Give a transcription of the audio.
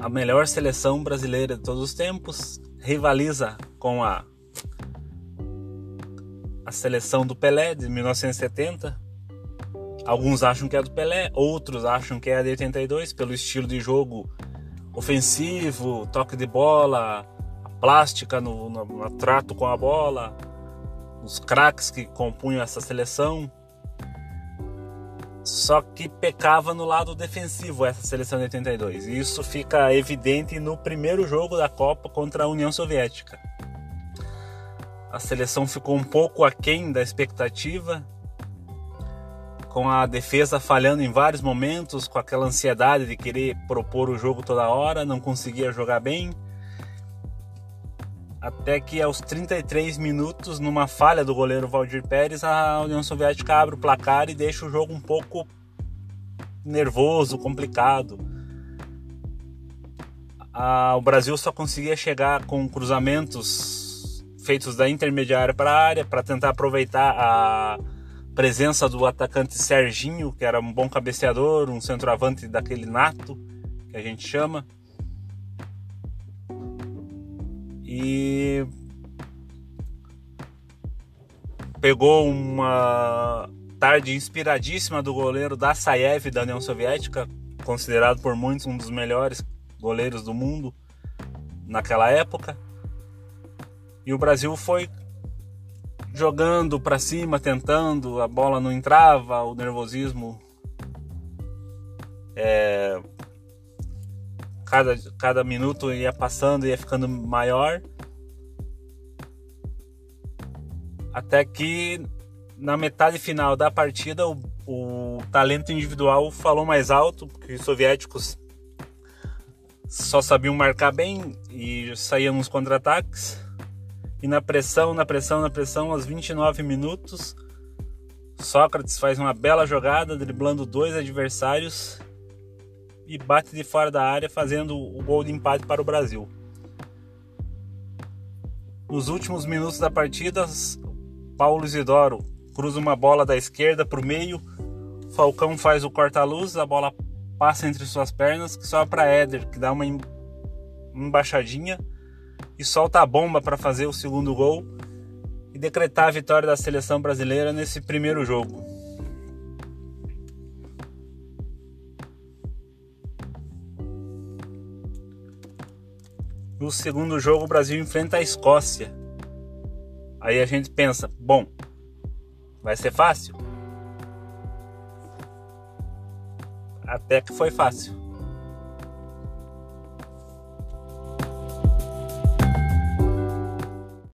a melhor seleção brasileira de todos os tempos, rivaliza com a a seleção do Pelé de 1970. Alguns acham que é do Pelé, outros acham que é a de 82 pelo estilo de jogo ofensivo, toque de bola, a plástica no, no, no trato com a bola, os craques que compunham essa seleção. Só que pecava no lado defensivo essa seleção de 82. E isso fica evidente no primeiro jogo da Copa contra a União Soviética. A seleção ficou um pouco aquém da expectativa, com a defesa falhando em vários momentos, com aquela ansiedade de querer propor o jogo toda hora, não conseguia jogar bem. Até que aos 33 minutos, numa falha do goleiro Valdir Pérez, a União Soviética abre o placar e deixa o jogo um pouco nervoso, complicado. o Brasil só conseguia chegar com cruzamentos feitos da intermediária para a área para tentar aproveitar a presença do atacante Serginho, que era um bom cabeceador, um centroavante daquele nato que a gente chama. E pegou uma tarde inspiradíssima do goleiro Dassaev da União Soviética, considerado por muitos um dos melhores goleiros do mundo naquela época. E o Brasil foi jogando para cima, tentando, a bola não entrava, o nervosismo é, cada, cada minuto ia passando ia ficando maior. Até que na metade final da partida o, o talento individual falou mais alto, porque os soviéticos só sabiam marcar bem e saíam nos contra-ataques. E na pressão, na pressão, na pressão, aos 29 minutos, Sócrates faz uma bela jogada, driblando dois adversários e bate de fora da área, fazendo o gol de empate para o Brasil. Nos últimos minutos da partida, Paulo Isidoro cruza uma bola da esquerda para o meio, Falcão faz o corta-luz, a bola passa entre suas pernas, que só para Éder, que dá uma embaixadinha e solta a bomba para fazer o segundo gol e decretar a vitória da seleção brasileira nesse primeiro jogo. No segundo jogo, o Brasil enfrenta a Escócia. Aí a gente pensa: bom, vai ser fácil? Até que foi fácil.